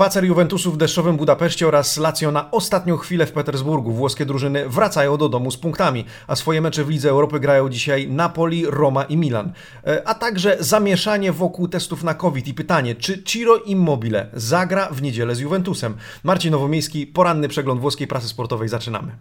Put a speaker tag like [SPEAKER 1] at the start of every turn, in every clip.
[SPEAKER 1] Spacer Juventusu w deszczowym Budapeszcie oraz Lazio na ostatnią chwilę w Petersburgu. Włoskie drużyny wracają do domu z punktami, a swoje mecze w Lidze Europy grają dzisiaj Napoli, Roma i Milan. E, a także zamieszanie wokół testów na COVID i pytanie, czy Ciro Immobile zagra w niedzielę z Juventusem. Marcin Nowomiejski, poranny przegląd włoskiej prasy sportowej. Zaczynamy.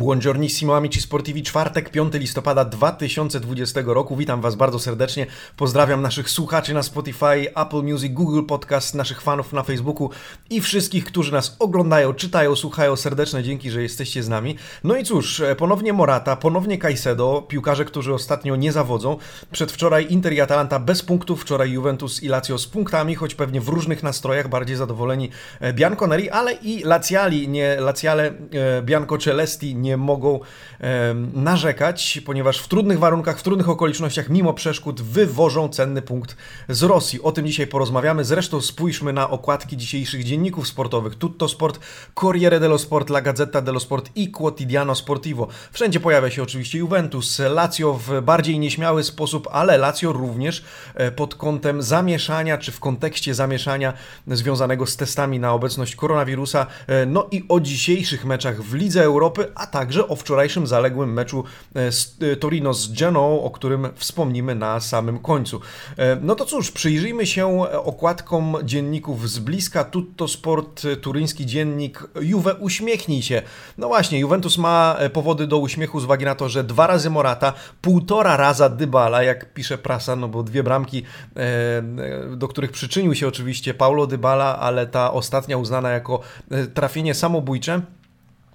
[SPEAKER 1] Buongiornissimo amici sportivi, czwartek, 5 listopada 2020 roku. Witam Was bardzo serdecznie. Pozdrawiam naszych słuchaczy na Spotify, Apple Music, Google Podcast, naszych fanów na Facebooku i wszystkich, którzy nas oglądają, czytają, słuchają. Serdeczne dzięki, że jesteście z nami. No i cóż, ponownie Morata, ponownie Caicedo, piłkarze, którzy ostatnio nie zawodzą. Przedwczoraj Inter i Atalanta bez punktów, wczoraj Juventus i Lazio z punktami, choć pewnie w różnych nastrojach, bardziej zadowoleni e, Bianconeri, ale i Laziali, nie Laziale, e, Bianco Celesti nie mogą e, narzekać, ponieważ w trudnych warunkach, w trudnych okolicznościach, mimo przeszkód, wywożą cenny punkt z Rosji. O tym dzisiaj porozmawiamy. Zresztą spójrzmy na okładki dzisiejszych dzienników sportowych. Tutto Sport, Corriere dello Sport, La Gazzetta dello Sport i Quotidiano Sportivo. Wszędzie pojawia się oczywiście Juventus, Lazio w bardziej nieśmiały sposób, ale Lazio również e, pod kątem zamieszania, czy w kontekście zamieszania związanego z testami na obecność koronawirusa. E, no i o dzisiejszych meczach w Lidze Europy, a także o wczorajszym zaległym meczu e, e, Torino z Genoą, o którym wspomnimy na samym końcu. E, no to cóż, przyjrzyjmy się okładkom dzienników z bliska. Tutto Sport, turyński dziennik. Juve, uśmiechnij się. No właśnie, Juventus ma powody do uśmiechu z uwagi na to, że dwa razy Morata, półtora raza Dybala, jak pisze prasa, no bo dwie bramki, do których przyczynił się oczywiście Paulo Dybala, ale ta ostatnia uznana jako trafienie samobójcze.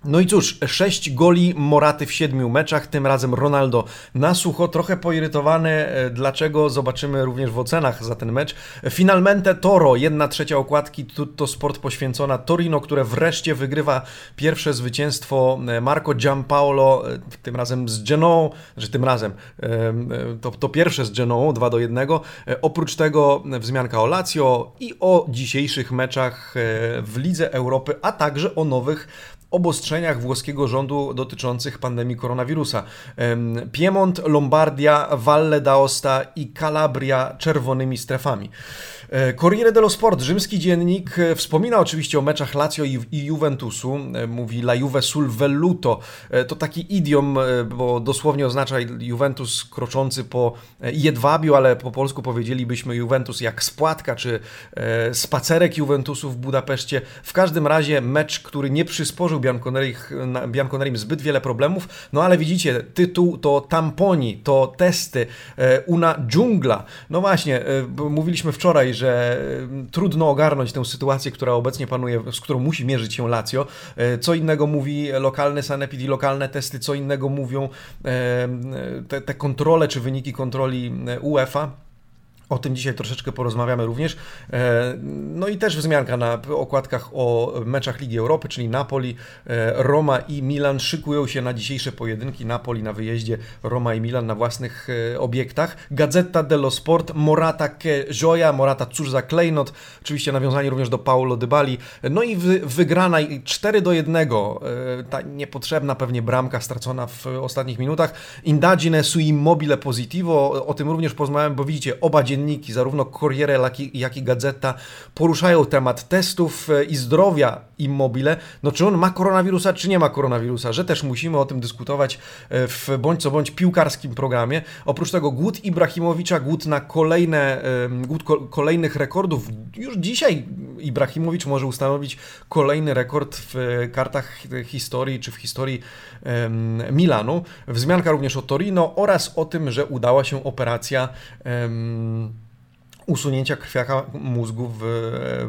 [SPEAKER 1] No i cóż, sześć goli Moraty w siedmiu meczach, tym razem Ronaldo na sucho, trochę poirytowany, e, dlaczego zobaczymy również w ocenach za ten mecz. Finalmente Toro, jedna trzecia okładki, to sport poświęcona Torino, które wreszcie wygrywa pierwsze zwycięstwo e, Marco Giampaolo, e, tym razem z Genoą, że tym razem to, to pierwsze z Genoą, 2 do 1. Oprócz tego wzmianka o Lazio i o dzisiejszych meczach w Lidze Europy, a także o nowych obostrzeniach włoskiego rządu dotyczących pandemii koronawirusa. Piemont, Lombardia, Valle d'Aosta i Calabria czerwonymi strefami. E, Corriere dello Sport, rzymski dziennik, e, wspomina oczywiście o meczach Lazio i Juventusu. E, mówi La Juve sul velluto. To taki idiom, bo dosłownie oznacza Juventus kroczący po jedwabiu, ale po polsku powiedzielibyśmy Juventus jak spłatka, czy spacerek Juventusu w Budapeszcie. W każdym razie mecz, który nie przysporzył Bianconerim zbyt wiele problemów, no ale widzicie, tytuł to tamponi, to testy, una dżungla. No właśnie, mówiliśmy wczoraj, że trudno ogarnąć tę sytuację, która obecnie panuje, z którą musi mierzyć się Lazio. E, co innego mówi lokalny sanepid i lokalne testy, co innego mówią te, te kontrole czy wyniki kontroli UEFA. O tym dzisiaj troszeczkę porozmawiamy również. E, no i też wzmianka na okładkach o meczach Ligi Europy, czyli Napoli, e, Roma i Milan szykują się na dzisiejsze pojedynki. Napoli na wyjeździe, Roma i Milan na własnych e, obiektach. Gazeta dello Sport, Morata ke Gioia, Morata cóż za klejnot. Oczywiście nawiązanie również do Paulo Dybali. No i wygrana 4 do 1. Ta niepotrzebna pewnie bramka stracona w ostatnich minutach. Indagine su immobile positivo. O tym również porozmawiałem, bo widzicie, oba dzień dzienniki, zarówno Corriere, jak i Gazeta, poruszają temat testów e, i zdrowia Immobile. No czy on ma koronawirusa, czy nie ma koronawirusa, że też musimy o tym dyskutować e, w bądź co bądź piłkarskim programie. Oprócz tego głód Ibrahimowicza, głód na kolejne, głód kolejnych rekordów. Już dzisiaj Ibrahimowicz może ustanowić kolejny rekord w kartach historii, czy w historii Milanu. Wzmianka również o Torino oraz o tym, że udała się operacja usunięcia krwiaka mózgu w,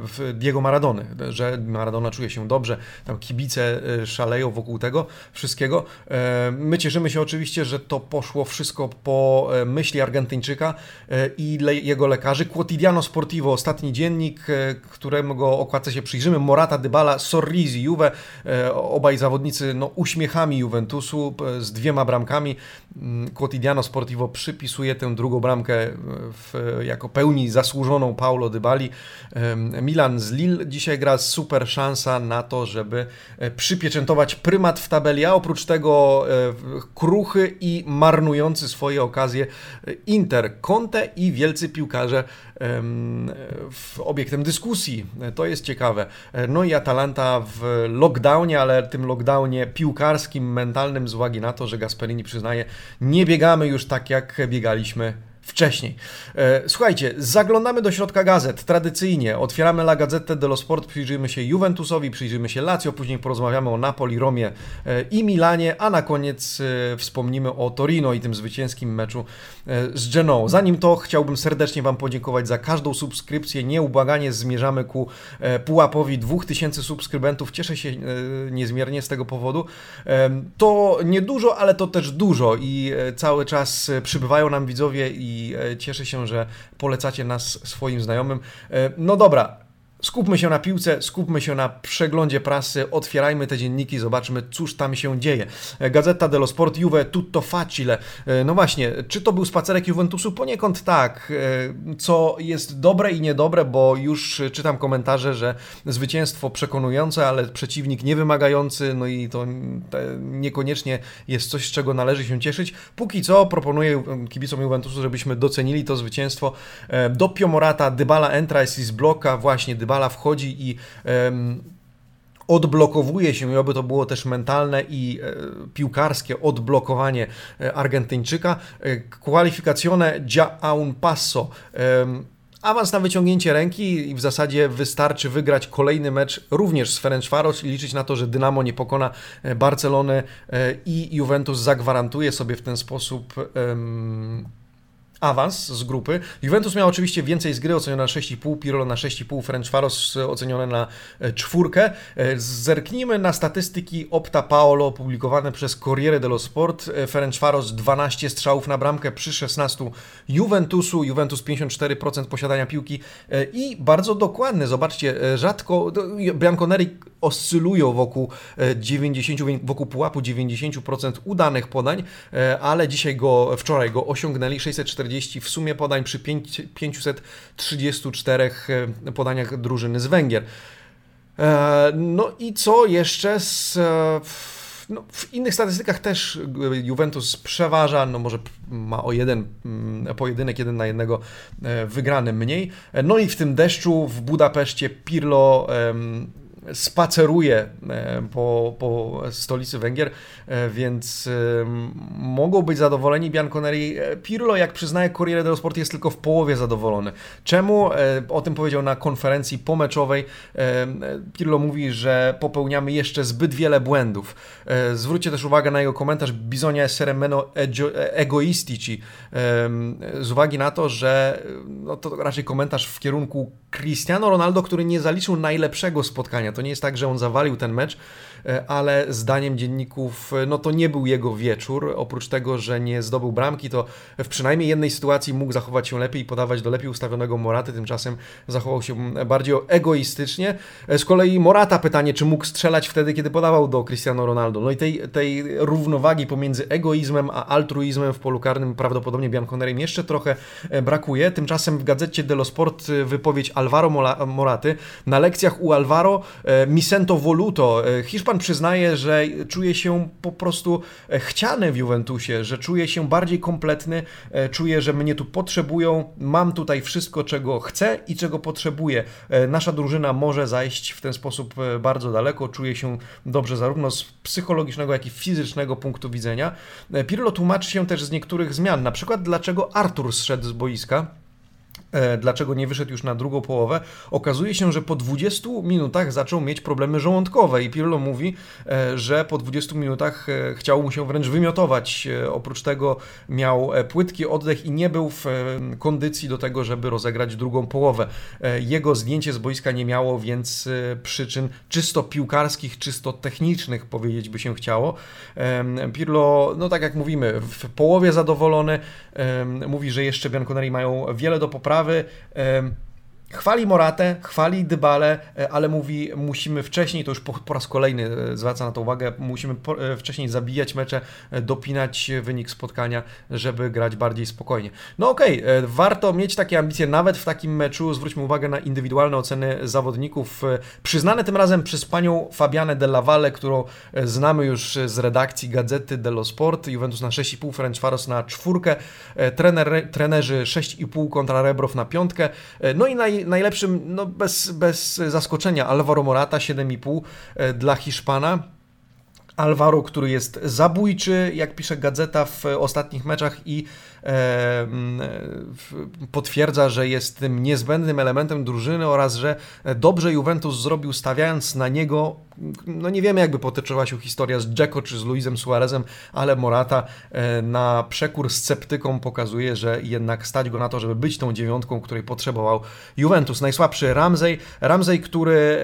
[SPEAKER 1] w Diego Maradony, że Maradona czuje się dobrze, tam kibice e, szaleją wokół tego wszystkiego. E, my cieszymy się oczywiście, że to poszło wszystko po e, myśli Argentyńczyka i jego lekarzy. Quotidiano Sportivo, ostatni dziennik, którego okładce się przyjrzymy, Morata, Dybala, Sorrisi, Juve, obaj zawodnicy no, uśmiechami Juventusu z dwiema bramkami. Mm, Quotidiano Sportivo przypisuje tę drugą bramkę w, jako pełni zasłużoną Paulo Dybali. Milan z Lille dzisiaj gra super szansa na to, żeby e, przypieczętować prymat w tabeli, a oprócz tego e, kruchy i marnujący swoje okazje e, Inter, Conte i wielcy piłkarze obiektem dyskusji. To jest ciekawe. No i Atalanta w lockdownie, ale tym lockdownie piłkarskim, mentalnym z uwagi na to, że Gasperini przyznaje, nie biegamy już tak jak biegaliśmy wcześniej. E, słuchajcie, zaglądamy do środka gazet. Tradycyjnie otwieramy La Gazzetta dello Sport, przyjrzymy się Juventusowi, przyjrzymy się Lazio, później porozmawiamy o Napoli, Romie e, i Milanie, a na koniec e, wspomnimy o Torino i tym zwycięskim meczu z Genoą. Zanim to, chciałbym serdecznie Wam podziękować za każdą subskrypcję. Nieubłaganie zmierzamy ku pułapowi 2000 subskrybentów. Cieszę się niezmiernie z tego powodu. To niedużo, ale to też dużo i cały czas przybywają nam widzowie i i e, cieszę się, że polecacie nas swoim znajomym. E, no dobra, Skupmy się na piłce, skupmy się na przeglądzie prasy, otwierajmy te dzienniki, zobaczmy, cóż tam się dzieje. Gazeta dello Sport, Juve, tutto facile. No właśnie, czy to był spacerek Juventusu? Poniekąd tak, co jest dobre i niedobre, bo już czytam komentarze, że zwycięstwo przekonujące, ale przeciwnik niewymagający, no i to niekoniecznie jest coś, z czego należy się cieszyć. Póki co proponuję kibicom Juventusu, żebyśmy docenili to zwycięstwo. Do Piomorata, Dybala entra z bloka, właśnie Dybala Dybala wchodzi i odblokowuje się i oby to było też mentalne i e, piłkarskie odblokowanie e, Argentyńczyka. E, kwalifikacjone già a un passo. Awans na wyciągnięcie ręki i w zasadzie wystarczy wygrać kolejny mecz również z Ferencvaros i liczyć na to, że Dynamo nie pokona Barcelony i Juventus zagwarantuje sobie w ten sposób awans z grupy. Juventus miał oczywiście więcej z gry, ocenione na 6,5, Pirlo na 6,5, Ferencvaros ocenione na e, czwórkę. E, zerknijmy na statystyki Opta Paolo opublikowane przez Corriere dello Sport. E, Ferencvaros 12 strzałów na bramkę przy 16 Juventusu, Juventus 54% posiadania piłki i bardzo dokładny, zobaczcie, rzadko Bianconeri oscylują wokół 90, wokóu pułapu 90% udanych podań, ale dzisiaj go, wczoraj go osiągnęli 640 240 w sumie podań przy 5, 534 e, podaniach drużyny z Węgier. E, no i co jeszcze z... E, no, w innych statystykach też Juventus przeważa, no może ma o jeden mm, pojedynek, jeden na jednego wygrany mniej. No i w tym deszczu w Budapeszcie Pirlo spaceruje e, po, po stolicy Węgier, e, więc mogą być zadowoleni Bianconeri. E, Pirlo, jak przyznaje Corriere dello Sport, jest tylko w połowie zadowolony. Czemu? O tym powiedział na konferencji pomeczowej. Pirlo mówi, że popełniamy jeszcze zbyt wiele błędów. Zwróćcie też uwagę na jego komentarz Bizonia essere meno egoistici z uwagi na to, że no to raczej komentarz w kierunku Cristiano Ronaldo, który nie zaliczył najlepszego spotkania. To nie jest tak, że on zawalił ten mecz, ale zdaniem dzienników e, no to nie był jego wieczór. Oprócz tego, że nie zdobył bramki, to w przynajmniej jednej sytuacji mógł zachować się lepiej i podawać do lepiej ustawionego Moraty, tymczasem zachował się bardziej egoistycznie. E, z kolei Morata pytanie, czy mógł strzelać wtedy, kiedy podawał do Cristiano Ronaldo. No i tej, tej równowagi pomiędzy egoizmem a altruizmem w polu karnym prawdopodobnie Bianconerem jeszcze trochę brakuje. Tymczasem w gazecie dello Sport wypowiedź Alvaro Moraty. Na lekcjach u Alvaro mi sento voluto. Hiszpan Hiszpan przyznaje, że czuje się po prostu e, chciany w Juventusie, że czuje się bardziej kompletny, e, czuje, że mnie tu potrzebują, mam tutaj wszystko, czego chcę i czego potrzebuję. E, nasza drużyna może zajść w ten sposób bardzo daleko, czuje się dobrze zarówno z psychologicznego, jak i fizycznego punktu widzenia. Pirlo tłumaczy się też z niektórych zmian, na przykład dlaczego Artur zszedł z boiska. E, dlaczego nie wyszedł już na drugą połowę, okazuje się, że po 20 minutach zaczął mieć problemy żołądkowe i Pirlo mówi, e, że po 20 minutach e, chciał mu się wręcz wymiotować. Oprócz tego miał płytki oddech i nie był w kondycji do tego, żeby rozegrać drugą połowę. Jego zdjęcie z boiska nie miało więc przyczyn czysto piłkarskich, czysto technicznych, powiedzieć by się chciało. Pirlo, no tak jak mówimy, w połowie zadowolony, mówi, że jeszcze Bianconeri mają wiele do poprawy, zabawy. Chwali Moratę, chwali Dybale, e, ale mówi, musimy wcześniej, to już po, po, raz kolejny e, zwraca na to uwagę, musimy po, e, wcześniej zabijać mecze, dopinać wynik spotkania, żeby grać bardziej spokojnie. No okej, okay, warto mieć takie ambicje nawet w takim meczu. Zwróćmy uwagę na indywidualne oceny zawodników, przyznane tym razem przez panią Fabianę Della Valle, którą znamy już z redakcji Gazety dello Sport. Juventus na 6,5, Ferencvaros na czwórkę, trener, trenerzy 6,5 kontra Rebrow na piątkę. No i naj, najlepszym, no bez, bez zaskoczenia, Alvaro Morata 7,5 e, dla Hiszpana. Alvaro, który jest zabójczy, jak pisze gazeta w ostatnich meczach i potwierdza, że jest tym niezbędnym elementem drużyny oraz, że dobrze Juventus zrobił stawiając na niego no nie wiemy jakby potoczyła się historia z Dzeko czy z Luizem Suarezem, ale Morata e, na przekór sceptykom pokazuje, że jednak stać go na to, żeby być tą dziewiątką, której potrzebował Juventus. Najsłabszy Ramsey, Ramsey, który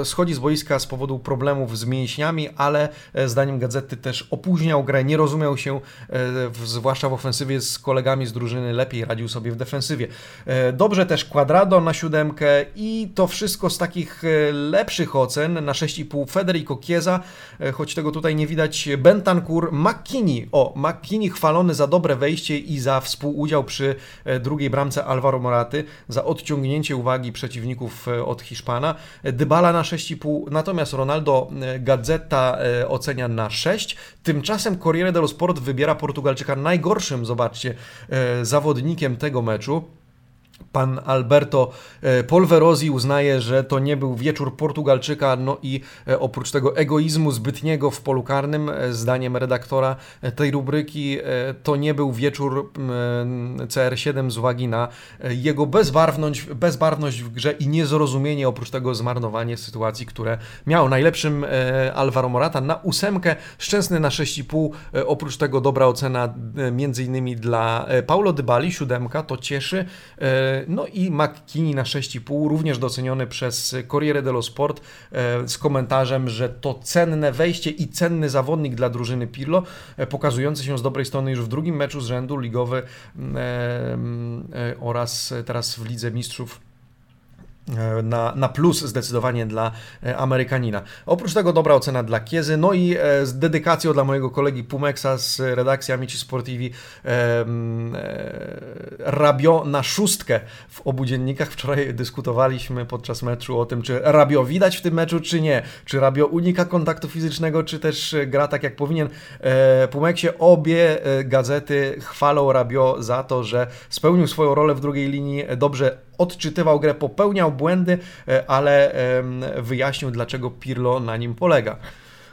[SPEAKER 1] e, schodzi z boiska z powodu problemów z mięśniami, ale e, zdaniem gazety też opóźniał grę, nie rozumiał się, zwłaszcza w ofensywie z kolegami z drużyny, lepiej radził sobie w defensywie. Dobrze też Quadrado na siódemkę i to wszystko z takich lepszych ocen na 6,5 typu Federico Chiesa, e, choć tego tutaj nie widać, Bentancur, McKinney, o, McKinney chwalony za dobre wejście i za współudział przy e, drugiej bramce Alvaro Moraty, za odciągnięcie uwagi przeciwników e, od Hiszpana, Dybala na 6,5, natomiast Ronaldo Gazeta ocenia na 6, tymczasem Corriere dello Sport wybiera Portugalczyka najgorszym, zobaczcie, zawodnikiem tego meczu, Pan Alberto e, Polverosi uznaje, że to nie był wieczór Portugalczyka, no i e, oprócz tego egoizmu zbytniego w polu karnym, e, zdaniem redaktora tej rubryki, to nie był wieczór CR7 z uwagi na jego bezbarwność, bezbarwność w grze i niezrozumienie, oprócz tego zmarnowanie sytuacji, które miał. Najlepszym Alvaro Morata na ósemkę, szczęsny na 6,5, oprócz tego dobra ocena między innymi dla Paulo Dybali, siódemka, to cieszy. No i McKinney na 6,5, również doceniony przez Corriere dello Sport e, z komentarzem, że to cenne wejście i cenny zawodnik dla drużyny Pirlo, e, pokazujący się z dobrej strony już w drugim meczu z rzędu ligowy e, oraz teraz w Lidze Mistrzów na, na plus zdecydowanie dla e, Amerykanina. Oprócz tego dobra ocena dla Kiezy, no i e, z dedykacją dla mojego kolegi Pumeksa z redakcji Amici Sportivi e, e, Rabio na szóstkę w obu dziennikach. Wczoraj dyskutowaliśmy podczas meczu o tym, czy Rabio widać w tym meczu, czy nie. Czy Rabio unika kontaktu fizycznego, czy też gra tak jak powinien. E, Pumeksie obie gazety chwalą Rabio za to, że spełnił swoją rolę w drugiej linii, dobrze odczytywał grę, popełniał błędy, e, ale wyjaśnił, dlaczego Pirlo na nim polega.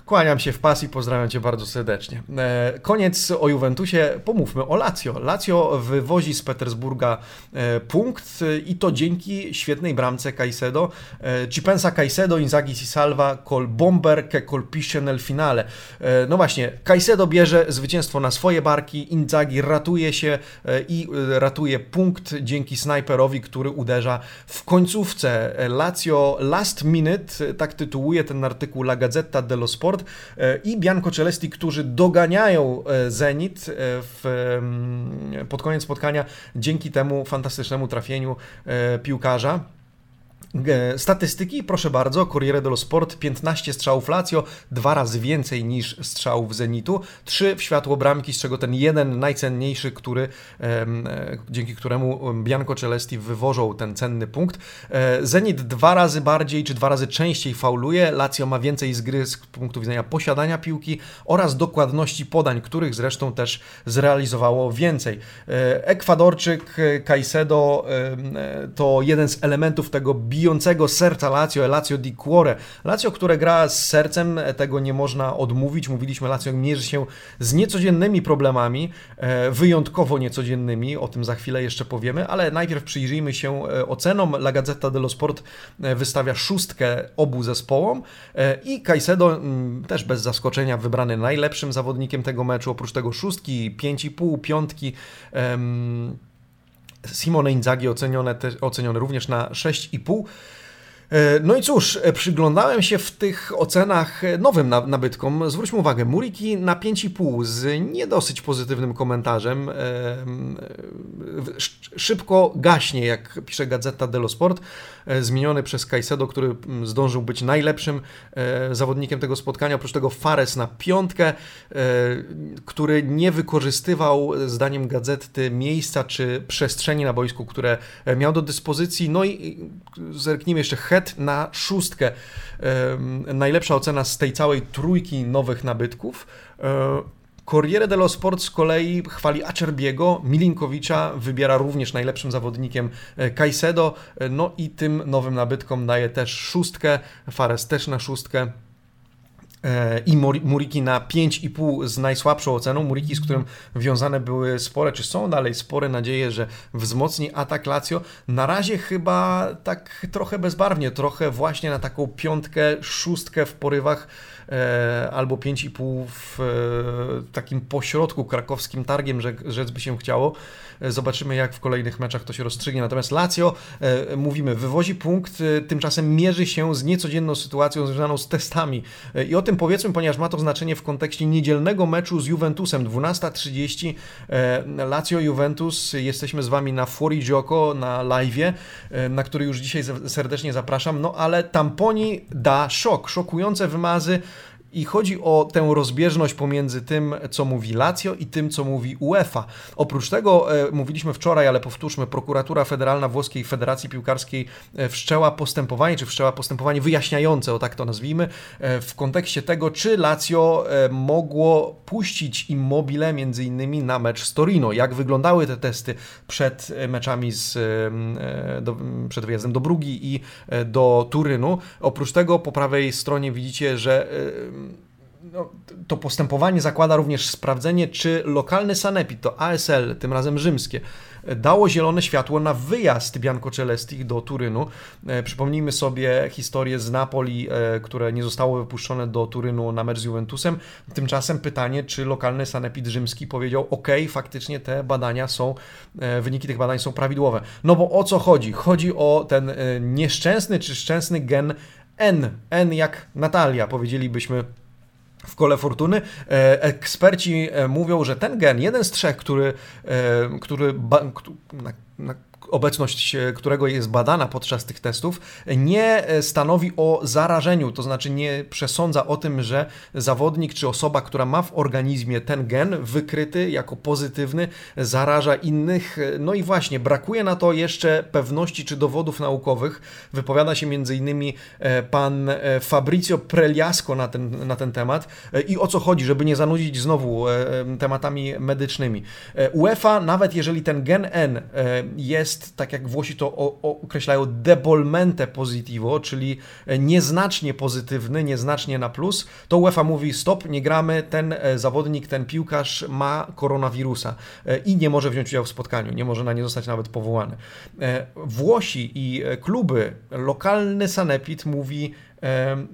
[SPEAKER 1] Kłaniam się w pas i pozdrawiam Cię bardzo serdecznie. E, koniec o Juventusie, pomówmy o Lazio. Lazio wywozi z Petersburga e, punkt i to dzięki świetnej bramce Caicedo. E, Cipensa Caicedo, Inzaghi si salva col bomber che colpisce nel finale. No właśnie, Caicedo bierze zwycięstwo na swoje barki, Inzaghi ratuje się i ratuje punkt dzięki snajperowi, który uderza w końcówce. Lazio last minute, tak tytułuje ten artykuł La Gazzetta dello Sport, E, i Bianco Celesti, którzy doganiają e, Zenit e, w, mm, pod koniec spotkania dzięki temu fantastycznemu trafieniu piłkarza. Statystyki, proszę bardzo, Corriere dello Sport, 15 strzałów Lazio, dwa razy więcej niż strzałów Zenitu, trzy w światło bramki, z czego ten jeden najcenniejszy, który, e, dzięki któremu Bianco Celesti wywożą ten cenny punkt. E, Zenit dwa razy bardziej, czy dwa razy częściej fauluje, Lazio ma więcej z gry z punktu widzenia posiadania piłki oraz dokładności podań, których zresztą też zrealizowało więcej. E, Ekwadorczyk Caicedo to jeden z elementów tego bio bijącego serca Lazio, Lazio di Cuore. Lazio, które gra z sercem, tego nie można odmówić. Mówiliśmy, Lazio mierzy się z niecodziennymi problemami, e, wyjątkowo niecodziennymi, o tym za chwilę jeszcze powiemy, ale najpierw przyjrzyjmy się e, ocenom. La Gazzetta dello Sport e, wystawia szóstkę obu zespołom i Caicedo mm, też bez zaskoczenia wybrany najlepszym zawodnikiem tego meczu, oprócz tego szóstki, 5,5, piątki. Um, Simone Inzaghi ocenione, te, ocenione również na 6,5. E, no i cóż, e, przyglądałem się w tych ocenach e, nowym nabytkom. Zwróćmy uwagę, Muriki na 5,5 z nie dosyć pozytywnym komentarzem. Szybko gaśnie, jak pisze Gazeta dello Sport, zmieniony przez Caicedo, który zdążył być najlepszym zawodnikiem tego spotkania. Oprócz tego Fares na piątkę, który nie wykorzystywał, zdaniem Gazety, miejsca czy przestrzeni na boisku, które miał do dyspozycji. No i zerknijmy jeszcze Na szóstkę. Najlepsza ocena z tej całej trójki nowych nabytków. E, Corriere dello Sport z kolei chwali Acerbiego, Milinkowicza, wybiera również najlepszym zawodnikiem e, Caicedo, e, no i tym nowym nabytkom daje też szóstkę, Fares też na szóstkę i Muriki na 5,5 z najsłabszą oceną. Muriki, z którym wiązane były spore, czy są dalej spore nadzieje, że wzmocni atak Lazio. Na razie chyba tak trochę bezbarwnie, trochę właśnie na taką piątkę, szóstkę w porywach e, albo 5,5 w e, takim pośrodku krakowskim targiem, że rzec by się chciało. E, zobaczymy, jak w kolejnych meczach to się rozstrzygnie. Natomiast Lazio, e, mówimy, wywozi punkt, e, tymczasem mierzy się z niecodzienną sytuacją związaną z testami. I o tym powiedzmy, ponieważ ma to znaczenie w kontekście niedzielnego meczu z Juventusem. 12.30 Lazio Juventus. Jesteśmy z Wami na Fuori Gioco, na live, na który już dzisiaj serdecznie zapraszam. No ale tamponi da szok, szokujące wymazy. I chodzi o tę rozbieżność pomiędzy tym, co mówi Lazio i tym, co mówi UEFA. Oprócz tego, e, mówiliśmy wczoraj, ale powtórzmy, prokuratura federalna Włoskiej Federacji Piłkarskiej e, wszczęła postępowanie, czy wszczęła postępowanie wyjaśniające, o tak to nazwijmy, e, w kontekście tego, czy Lazio mogło puścić Immobile między innymi na mecz z Torino. Jak wyglądały te testy przed meczami z, do, przed wyjazdem do Brugi i do Turynu. Oprócz tego po prawej stronie widzicie, że no, to postępowanie zakłada również sprawdzenie, czy lokalny sanepid, to ASL, tym razem rzymskie, dało zielone światło na wyjazd Bianco Celestich do Turynu. E, przypomnijmy sobie historię z Napoli, e, które nie zostało wypuszczone do Turynu na mecz z Juventusem. Tymczasem pytanie, czy lokalny sanepid rzymski powiedział, ok, faktycznie te badania są, e, wyniki tych badań są prawidłowe. No bo o co chodzi? Chodzi o ten nieszczęsny czy szczęsny gen N, N jak Natalia, powiedzielibyśmy w kole fortuny. E, eksperci e, mówią, że ten gen, jeden z trzech, który, e, który na, na obecność którego jest badana podczas tych testów, nie stanowi o zarażeniu, to znaczy nie przesądza o tym, że zawodnik czy osoba, która ma w organizmie ten gen wykryty jako pozytywny, zaraża innych. No i właśnie, brakuje na to jeszcze pewności czy dowodów naukowych. Wypowiada się e, pan e, Fabrizio Preliasco na ten, na ten temat. E, I o co chodzi, żeby nie zanudzić znowu tematami medycznymi. UEFA, nawet jeżeli ten gen N jest jest, tak jak Włosi to określają, debolmente positivo, czyli nieznacznie pozytywny, nieznacznie na plus, to UEFA mówi stop, nie gramy, ten e, zawodnik, ten piłkarz ma koronawirusa e, i nie może wziąć udziału w spotkaniu, nie może na nie zostać nawet powołany. E, Włosi i kluby, lokalny sanepid mówi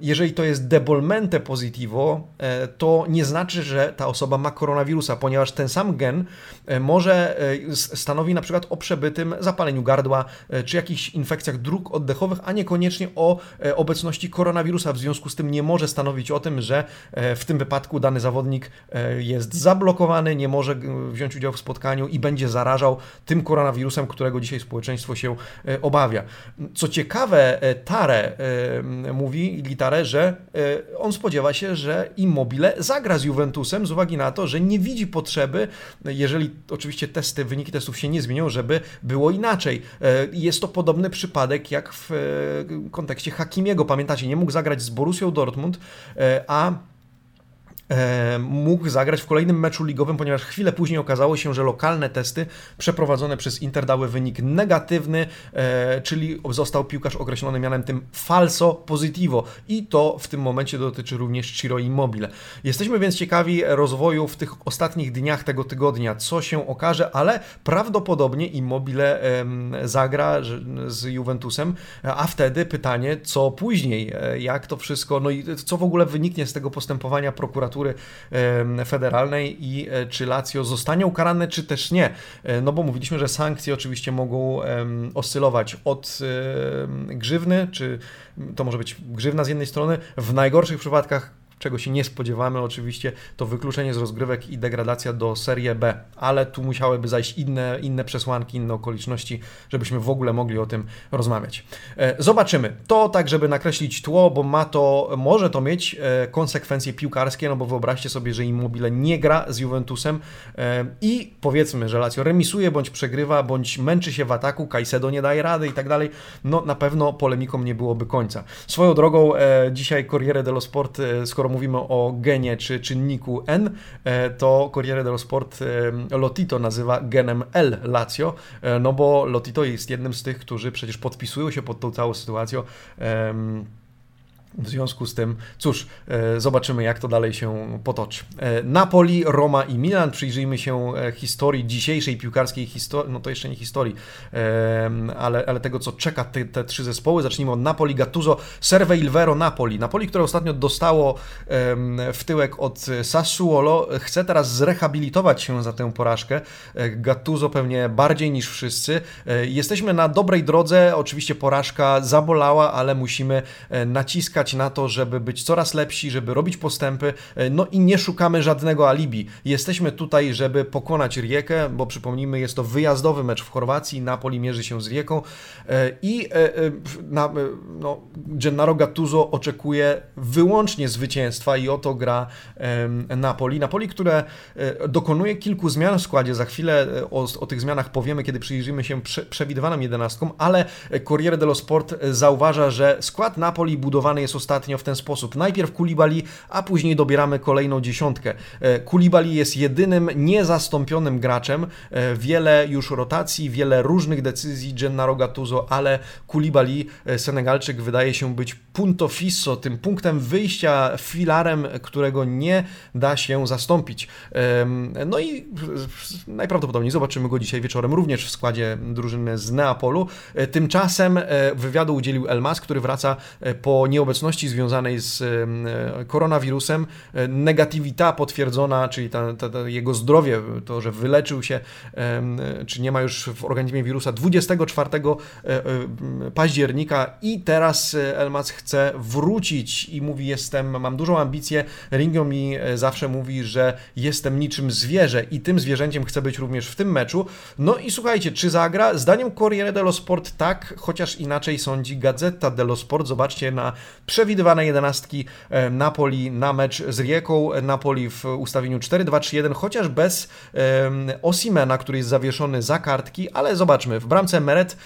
[SPEAKER 1] jeżeli to jest debolmente positivo, e, to nie znaczy, że ta osoba ma koronawirusa, ponieważ ten sam gen e, może e, stanowi na przykład o przebytym zapaleniu gardła czy jakichś infekcjach dróg oddechowych, a niekoniecznie o obecności koronawirusa. W związku z tym nie może stanowić o tym, że w tym wypadku dany zawodnik jest zablokowany, nie może wziąć udziału w spotkaniu i będzie zarażał tym koronawirusem, którego dzisiaj społeczeństwo się obawia. Co ciekawe, Tare mówi, mówi Gitarę, że e, on spodziewa się, że Immobile zagra z Juventusem z uwagi na to, że nie widzi potrzeby, jeżeli oczywiście testy, wyniki testów się nie zmienią, żeby było inaczej. E, jest to podobny przypadek jak w e, kontekście Hakimiego. Pamiętacie, nie mógł zagrać z Borussią Dortmund, a mógł zagrać w kolejnym meczu ligowym, ponieważ chwilę później okazało się, że lokalne testy przeprowadzone przez Inter dały wynik negatywny, e, czyli został piłkarz określony mianem tym falso positivo. I to w tym momencie dotyczy również Ciro Immobile. Jesteśmy więc ciekawi rozwoju w tych ostatnich dniach tego tygodnia, co się okaże, ale prawdopodobnie Immobile zagra z Juventusem, a wtedy pytanie, co później, e, jak to wszystko, no i co w ogóle wyniknie z tego postępowania prokuratury prokuratury federalnej i czy Lazio zostanie ukarane, czy też nie. No bo mówiliśmy, że sankcje oczywiście mogą oscylować od grzywny, czy to może być grzywna z jednej strony, w najgorszych przypadkach czego się nie spodziewamy oczywiście, to wykluczenie z rozgrywek i degradacja do Serie B, ale tu musiałyby zajść inne, inne przesłanki, inne okoliczności, żebyśmy w ogóle mogli o tym rozmawiać. E, zobaczymy. To tak, żeby nakreślić tło, bo ma to, może to mieć e, konsekwencje piłkarskie, no bo wyobraźcie sobie, że Immobile nie gra z Juventusem e, i powiedzmy, że Lazio remisuje, bądź przegrywa, bądź męczy się w ataku, Caicedo nie daje rady i tak dalej, no na pewno polemiką nie byłoby końca. Swoją drogą dzisiaj Corriere dello Sport, skoro mówimy o genie czy czynniku N, e, to Corriere dello Sport e, Lotito nazywa genem L Lazio, e, no bo Lotito jest jednym z tych, którzy przecież podpisują się pod tą całą sytuacją. W związku z tym, cóż, e, zobaczymy, jak to dalej się potoczy. E, Napoli, Roma i Milan. Przyjrzyjmy się e, historii dzisiejszej piłkarskiej historii, no to jeszcze nie historii, ale, ale tego, co czeka te, te trzy zespoły. Zacznijmy od Napoli, Gattuso, Serve Ilvero, Napoli. Napoli, które ostatnio dostało w tyłek od Sassuolo, chce teraz zrehabilitować się za tę porażkę. Gattuso pewnie bardziej niż wszyscy. Jesteśmy na dobrej drodze. Oczywiście porażka zabolała, ale musimy naciskać naciskać na to, żeby być coraz lepsi, żeby robić postępy, e, no i nie szukamy żadnego alibi. Jesteśmy tutaj, żeby pokonać Riekę, bo przypomnijmy, jest to wyjazdowy mecz w Chorwacji, Napoli mierzy się z Rieką e, i e, na, no, Gennaro Gattuso oczekuje wyłącznie zwycięstwa i oto gra Napoli. Napoli, które dokonuje kilku zmian w składzie, za chwilę o, o tych zmianach powiemy, kiedy przyjrzymy się prze, przewidywaną jedenastką, ale Corriere dello Sport zauważa, że skład Napoli budowany jest jest ostatnio w ten sposób. Najpierw Kulibali, a później dobieramy kolejną dziesiątkę. E, Kulibali jest jedynym niezastąpionym graczem. E, wiele już rotacji, wiele różnych decyzji Gennaro Gattuso, ale Kulibali, e, Senegalczyk, wydaje się być punto fisso, tym punktem wyjścia, filarem, którego nie da się zastąpić. No i najprawdopodobniej zobaczymy go dzisiaj wieczorem również w składzie drużyny z Neapolu. Tymczasem wywiadu udzielił Elmas, który wraca po nieobecności obecności związanej z e, koronawirusem, e, negatywita potwierdzona, czyli ta, ta, ta jego zdrowie, to, że wyleczył się, czy nie ma już w organizmie wirusa 24 e, października i teraz Elmas chce wrócić i mówi jestem, mam dużą ambicję, Ringo mi zawsze mówi, że jestem niczym zwierzę i tym zwierzęciem chcę być również w tym meczu. No i słuchajcie, czy zagra? Zdaniem Corriere dello Sport tak, chociaż inaczej sądzi Gazeta dello Sport. Zobaczcie na przewidywane jedenastki e, Napoli na mecz z Rieką. Napoli w ustawieniu 4-2-3-1, chociaż bez Osimena, który jest zawieszony za kartki, ale zobaczmy, w bramce Meret, e,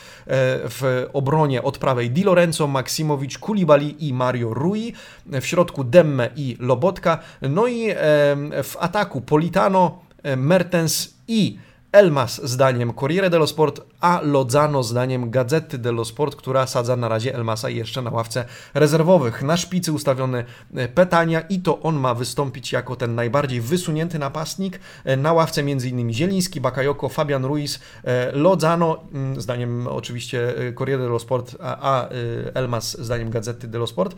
[SPEAKER 1] w obronie od prawej Di Lorenzo, Maksimowicz, Kulibali i Mario Rui, w środku Demme i Lobotka, no i w ataku Politano, e, Mertens i Elmas zdaniem Corriere dello Sport, a Lozano zdaniem Gazety dello Sport, która sadza na razie Elmasa jeszcze na ławce rezerwowych. Na szpicy ustawiony e, Petania i to on ma wystąpić jako ten najbardziej wysunięty napastnik. E, na ławce m.in. Zieliński, Bakayoko, Fabian Ruiz, e, Lozano, mm, zdaniem oczywiście Corriere dello Sport, a Elmas zdaniem Gazety dello Sport.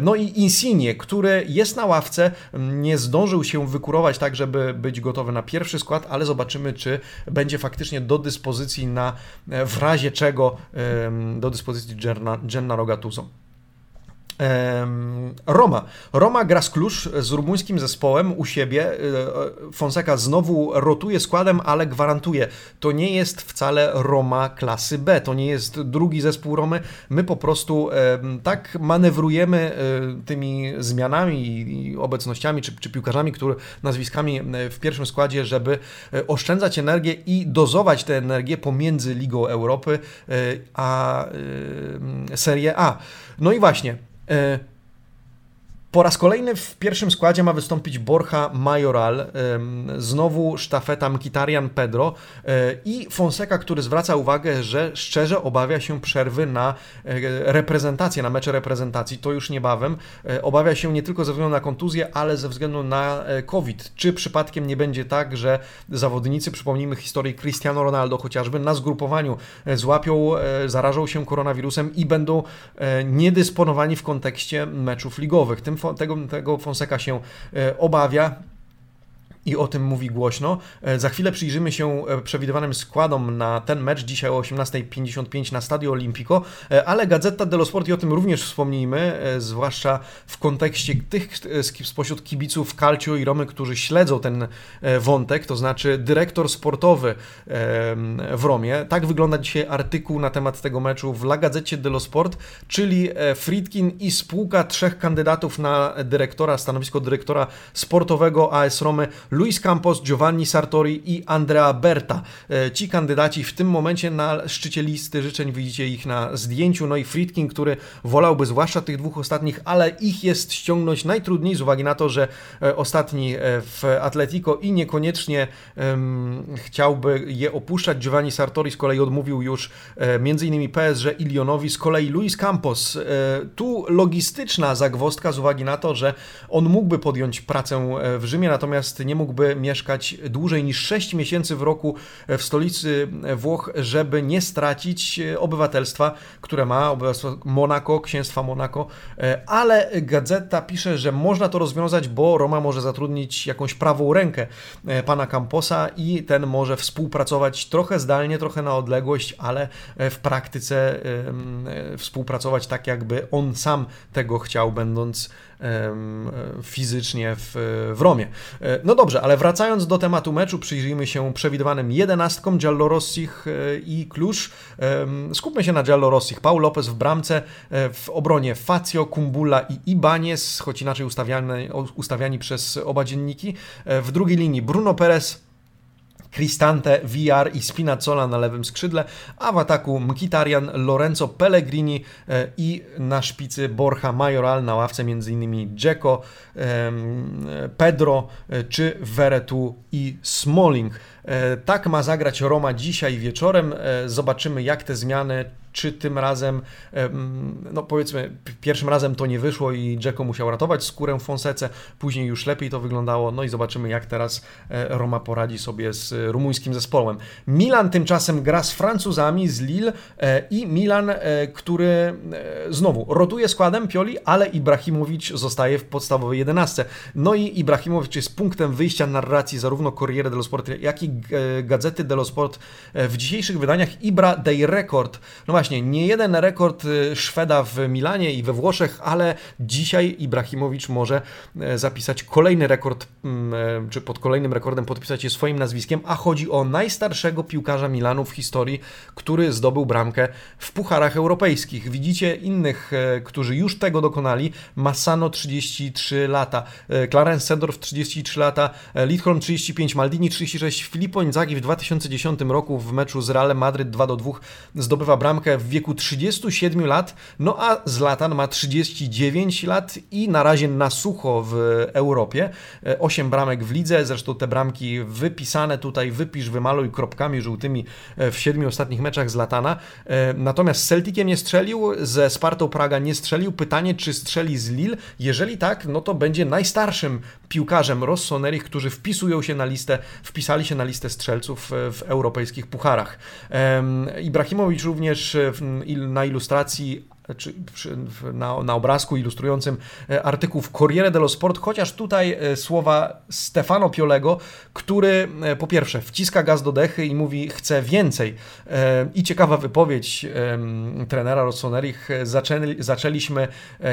[SPEAKER 1] No i Insigne, który jest na ławce, nie zdążył się wykurować tak, żeby być gotowy na pierwszy skład, ale zobaczymy, czy będzie faktycznie do dyspozycji na, w razie czego do dyspozycji Gennaro Gattuso. Roma. Roma gra z Klusz z rumuńskim zespołem u siebie. E, Fonseca znowu rotuje składem, ale gwarantuje, to nie jest wcale Roma klasy B, to nie jest drugi zespół Romy. My po prostu tak manewrujemy e, tymi zmianami i obecnościami, czy, czy piłkarzami, które, nazwiskami e, w pierwszym składzie, żeby oszczędzać energię i dozować tę energię pomiędzy Ligą Europy a Serie A. No i właśnie, E, po raz kolejny w pierwszym składzie ma wystąpić Borja Majoral, znowu sztafeta Mkitarian Pedro e, i Fonseca, który zwraca uwagę, że szczerze obawia się przerwy na e, reprezentację, na mecze reprezentacji, to już niebawem. Obawia się nie tylko ze względu na kontuzję, ale ze względu na COVID. Czy przypadkiem nie będzie tak, że zawodnicy, przypomnijmy historię Cristiano Ronaldo chociażby, na zgrupowaniu złapią, zarażą się koronawirusem i będą niedysponowani w kontekście meczów ligowych. Tym tego, tego Fonseca się obawia i o tym mówi głośno. E, za chwilę przyjrzymy się e, przewidywanym składom na ten mecz dzisiaj o 18.55 na Stadio Olimpico, e, ale Gazeta dello Sport i o tym również wspomnijmy, zwłaszcza w kontekście tych spośród kibiców Calcio i Romy, którzy śledzą ten wątek, to znaczy dyrektor sportowy w Romie. Tak wygląda dzisiaj artykuł na temat tego meczu w La Gazzecie dello Sport, czyli Friedkin i spółka trzech kandydatów na dyrektora, stanowisko dyrektora sportowego AS Romy Luis Campos, Giovanni Sartori i Andrea Berta. E, ci kandydaci w tym momencie na szczycie listy życzeń widzicie ich na zdjęciu. No i Friedkin, który wolałby zwłaszcza tych dwóch ostatnich, ale ich jest ściągnąć najtrudniej z uwagi na to, że e, ostatni e, w Atletico i niekoniecznie um, chciałby je opuszczać. Giovanni Sartori z kolei odmówił już innymi PSG i Lyonowi. Z kolei Luis Campos. Tu logistyczna zagwostka z uwagi na to, że on mógłby podjąć pracę w Rzymie, natomiast nie mógłby mieszkać dłużej niż 6 miesięcy w roku w stolicy Włoch, żeby nie stracić obywatelstwa, które ma, obywatelstwo Monako, księstwa Monako, ale gazeta pisze, że można to rozwiązać, bo Roma może zatrudnić jakąś prawą rękę pana Camposa i ten może współpracować trochę zdalnie, trochę na odległość, ale w praktyce współpracować tak, jakby on sam tego chciał, będąc fizycznie w, w Romie. E, no dobrze, ale wracając do tematu meczu, przyjrzyjmy się przewidywanym jedenastkom Giallorossich e, i Klusz. Skupmy się na Giallorossich. Paul Lopez w bramce, e, w obronie Facio, Kumbula i Ibanez, choć inaczej ustawiani, ustawiani przez oba dzienniki. W drugiej linii Bruno Perez, Cristante, VR i Spinazzola na lewym skrzydle, a w ataku Mkhitaryan, Lorenzo Pellegrini e, i na szpicy Borja Majoral, na ławce m.in. Dzeko, Pedro e, czy Veretu i Smalling. E, tak ma zagrać Roma dzisiaj wieczorem. Zobaczymy, jak te zmiany czy tym razem, no powiedzmy, pierwszym razem to nie wyszło i Dzeko musiał ratować skórę Fonsece, później już lepiej to wyglądało, no i zobaczymy jak teraz e, Roma poradzi sobie z rumuńskim zespołem. Milan tymczasem gra z Francuzami, z Lille e, i Milan, e, który znowu rotuje składem Pioli, ale Ibrahimowicz zostaje w podstawowej jedenastce. No i Ibrahimowicz jest punktem wyjścia narracji zarówno Corriere dello Sport, jak i Gazety dello Sport w dzisiejszych wydaniach Ibra dei Record. No właśnie, nie jeden rekord y, Szweda w Milanie i we Włoszech, ale dzisiaj Ibrahimowicz może e, zapisać kolejny rekord, mm, e, czy pod kolejnym rekordem podpisać się swoim nazwiskiem, a chodzi o najstarszego piłkarza Milanu w historii, który zdobył bramkę w pucharach europejskich. Widzicie innych, e, którzy już tego dokonali. Massano 33 lata, Clarence Seedorf 33 lata, Lidholm 35, Maldini 36, Filippo Inzaghi w 2010 roku w meczu z Realem Madryt 2 do 2 zdobywa bramkę w wieku 37 lat, no a Zlatan ma 39 lat i na razie na sucho w Europie. 8 e, bramek w lidze, zresztą te bramki wypisane tutaj, wypisz, wymaluj kropkami żółtymi e, w siedmiu ostatnich meczach Zlatana. E, natomiast z Celticiem nie strzelił, ze Spartą Praga nie strzelił. Pytanie, czy strzeli z Lille? Jeżeli tak, no to będzie najstarszym piłkarzem Rossonerich, którzy wpisują się na listę, wpisali się na listę strzelców w europejskich pucharach. Ibrahimowicz również na ilustracji czy na, na obrazku ilustrującym e, artykuł w Corriere dello Sport, chociaż tutaj e, słowa Stefano Piolego, który e, po pierwsze wciska gaz do dechy i mówi chce więcej. I ciekawa wypowiedź trenera Rossonerich, zaczęli, zaczęliśmy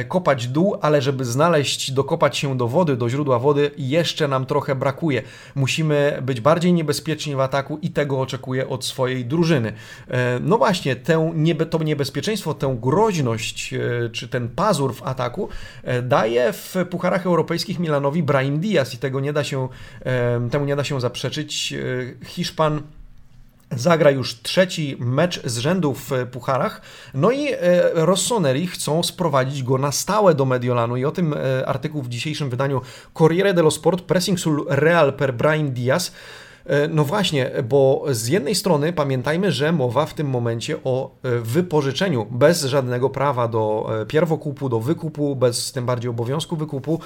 [SPEAKER 1] kopać dół, ale żeby znaleźć, dokopać się do wody, do źródła wody, jeszcze nam trochę brakuje. Musimy być bardziej niebezpieczni w ataku i tego oczekuję od swojej drużyny. No właśnie, tę niebe, to niebezpieczeństwo, tę groźność E, czy ten pazur w ataku e, daje w pucharach europejskich Milanowi Brahim Diaz i tego nie da się, e, temu nie da się zaprzeczyć. Hiszpan zagra już trzeci mecz z rzędu w pucharach. No i Rossoneri chcą sprowadzić go na stałe do Mediolanu i o tym artykuł w dzisiejszym wydaniu Corriere dello Sport Pressing sul Real per Brian Diaz No właśnie, bo z jednej strony pamiętajmy, że mowa w tym momencie o wypożyczeniu bez żadnego prawa do pierwokupu, do wykupu, bez tym bardziej obowiązku wykupu.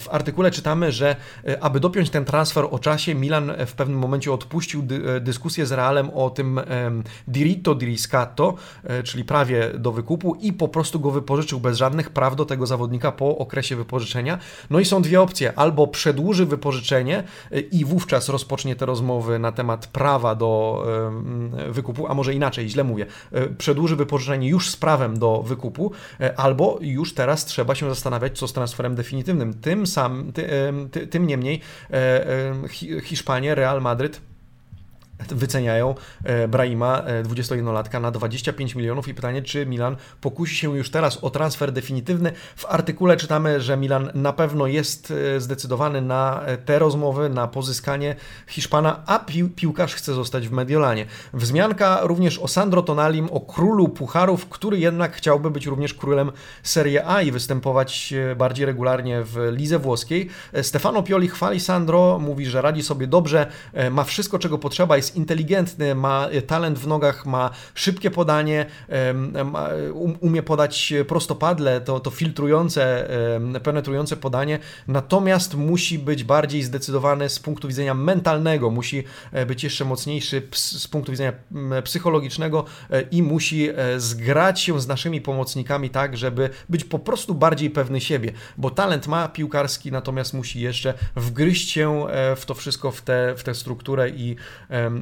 [SPEAKER 1] W artykule czytamy, że aby dopiąć ten transfer o czasie, Milan w pewnym momencie odpuścił dyskusję z Realem o tym diritto di riscatto, czyli prawie do wykupu i po prostu go wypożyczył bez żadnych praw do tego zawodnika po okresie wypożyczenia. No i są dwie opcje. Albo przedłuży wypożyczenie i wówczas rozpocznie te rozmowy na temat prawa do wykupu, a może inaczej, źle mówię, y, przedłuży wypożyczenie już z prawem do wykupu, y, albo już teraz trzeba się zastanawiać, co z transferem definitywnym. Tym, sam, ty, ty, tym niemniej Hiszpanie, Real Madryt wyceniają e, Brahima, 21-latka, e, na 25 milionów i pytanie, czy Milan pokusi się już teraz o transfer definitywny. W artykule czytamy, że Milan na pewno jest e, zdecydowany na te rozmowy, na pozyskanie Hiszpana, a pi piłkarz chce zostać w Mediolanie. Wzmianka również o Sandro Tonalim, o królu pucharów, który jednak chciałby być również królem Serie A i występować bardziej regularnie w lidze włoskiej. Stefano Pioli chwali Sandro, mówi, że radzi sobie dobrze, ma wszystko, czego potrzeba, jest inteligentny, ma e, talent w nogach, ma szybkie podanie, um, umie podać prostopadle, to, to filtrujące, penetrujące podanie, natomiast musi być bardziej zdecydowany z punktu widzenia mentalnego, musi e, być jeszcze mocniejszy z punktu widzenia psychologicznego e, i musi zgrać się z naszymi pomocnikami tak, żeby być po prostu bardziej pewny siebie, bo talent ma piłkarski, natomiast musi jeszcze wgryźć się w to wszystko, w tę w tę strukturę i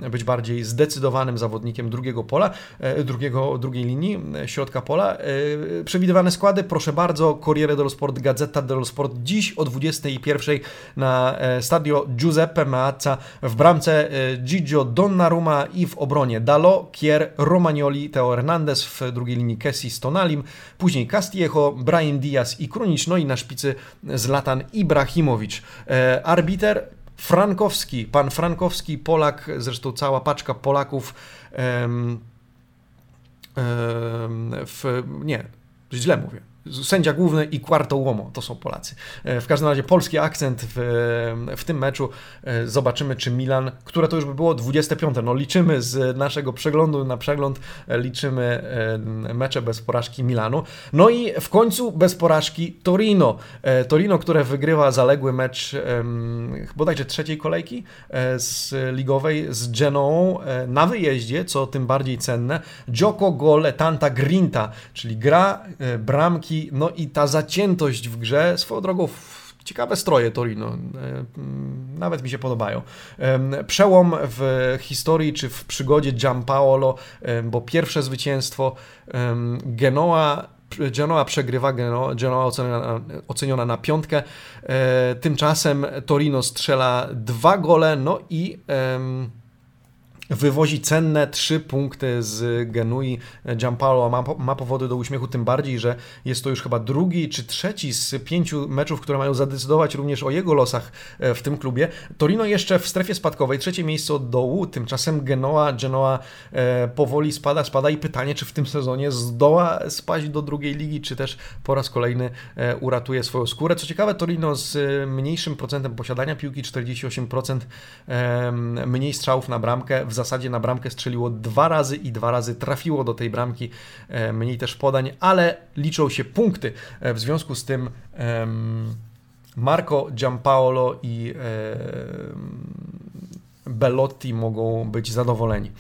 [SPEAKER 1] być bardziej zdecydowanym zawodnikiem drugiego pola, e, drugiego, drugiej linii, e, środka pola. E, przewidywane składy, proszę bardzo, Corriere dello Sport, Gazeta dello Sport dziś o 21 na stadio Giuseppe Meazza w bramce Gigio Donnarumma i w obronie Dalo, Kier, Romagnoli, Teo Hernandez w drugiej linii Kessi z Tonalim, później Castillejo, Brian Diaz i Krunic, no i na szpicy Zlatan Ibrahimowicz. Arbiter Frankowski, pan Frankowski, Polak, zresztą cała paczka Polaków um, um, w, nie, źle mówię, Sędzia główny i Quarto Uomo to są Polacy. E, w każdym razie polski akcent w, w tym meczu. E, zobaczymy, czy Milan, które to już by było 25. No liczymy z naszego przeglądu na przegląd, e, liczymy mecze bez porażki Milanu. No i w końcu bez porażki Torino. Torino, które wygrywa zaległy mecz bodajże trzeciej kolejki z ligowej z Genoą na wyjeździe, co tym bardziej cenne. Gioco gol tanta grinta, czyli gra, bramki no i ta zaciętość w grze, swoją drogą ciekawe stroje Torino, e, nawet mi się podobają. Przełom w historii czy w przygodzie Giampaolo, bo pierwsze zwycięstwo Genoa Genoa przegrywa, Genoa oceniona, oceniona na piątkę. E, tymczasem Torino strzela dwa gole, no i wywozi cenne trzy punkty z Genui. Giampaolo ma, ma powody do uśmiechu, tym bardziej, że jest to już chyba drugi czy trzeci z pięciu meczów, które mają zadecydować również o jego losach e, w tym klubie. Torino jeszcze w strefie spadkowej, trzecie miejsce od dołu, tymczasem Genoa, Genoa e, powoli spada, spada i pytanie, czy w tym sezonie zdoła spaść do drugiej ligi, czy też po raz kolejny e, uratuje swoją skórę. Co ciekawe, Torino z mniejszym procentem posiadania piłki, 48% mniej strzałów na bramkę, w zasadzie na bramkę strzeliło dwa razy i dwa razy trafiło do tej bramki, e, mniej też podań, ale liczą się punkty. E, w związku z tym Marco Giampaolo i Bellotti mogą być zadowoleni.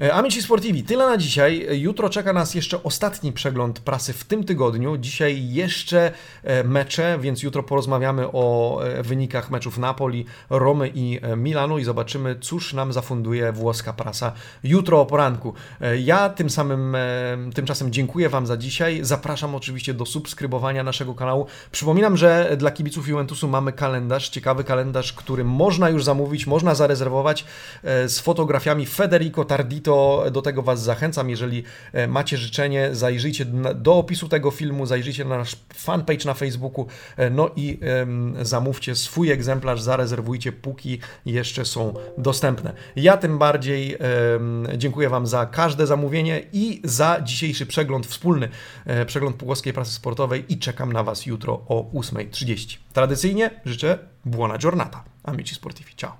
[SPEAKER 1] E, Amici Sportivi, tyle na dzisiaj. Jutro czeka nas jeszcze ostatni przegląd prasy w tym tygodniu. Dzisiaj jeszcze e, mecze, więc jutro porozmawiamy o e, wynikach meczów Napoli, Romy i Milanu i zobaczymy, cóż nam zafunduje włoska prasa jutro o poranku. Ja tym samym, tymczasem dziękuję Wam za dzisiaj. Zapraszam oczywiście do subskrybowania naszego kanału. Przypominam, że dla kibiców Juventusu mamy kalendarz, ciekawy kalendarz, który można już zamówić, można zarezerwować z fotografiami Federico Tardito to do tego Was zachęcam. Jeżeli e, macie życzenie, zajrzyjcie do opisu tego filmu, zajrzyjcie na nasz fanpage na Facebooku, e, no i zamówcie swój egzemplarz, zarezerwujcie, póki jeszcze są dostępne. Ja tym bardziej dziękuję Wam za każde zamówienie i za dzisiejszy przegląd wspólny, e, przegląd Płowskiej Prasy Sportowej i czekam na Was jutro o 8.30. Tradycyjnie życzę buona giornata. Amici sportivi. Ciao.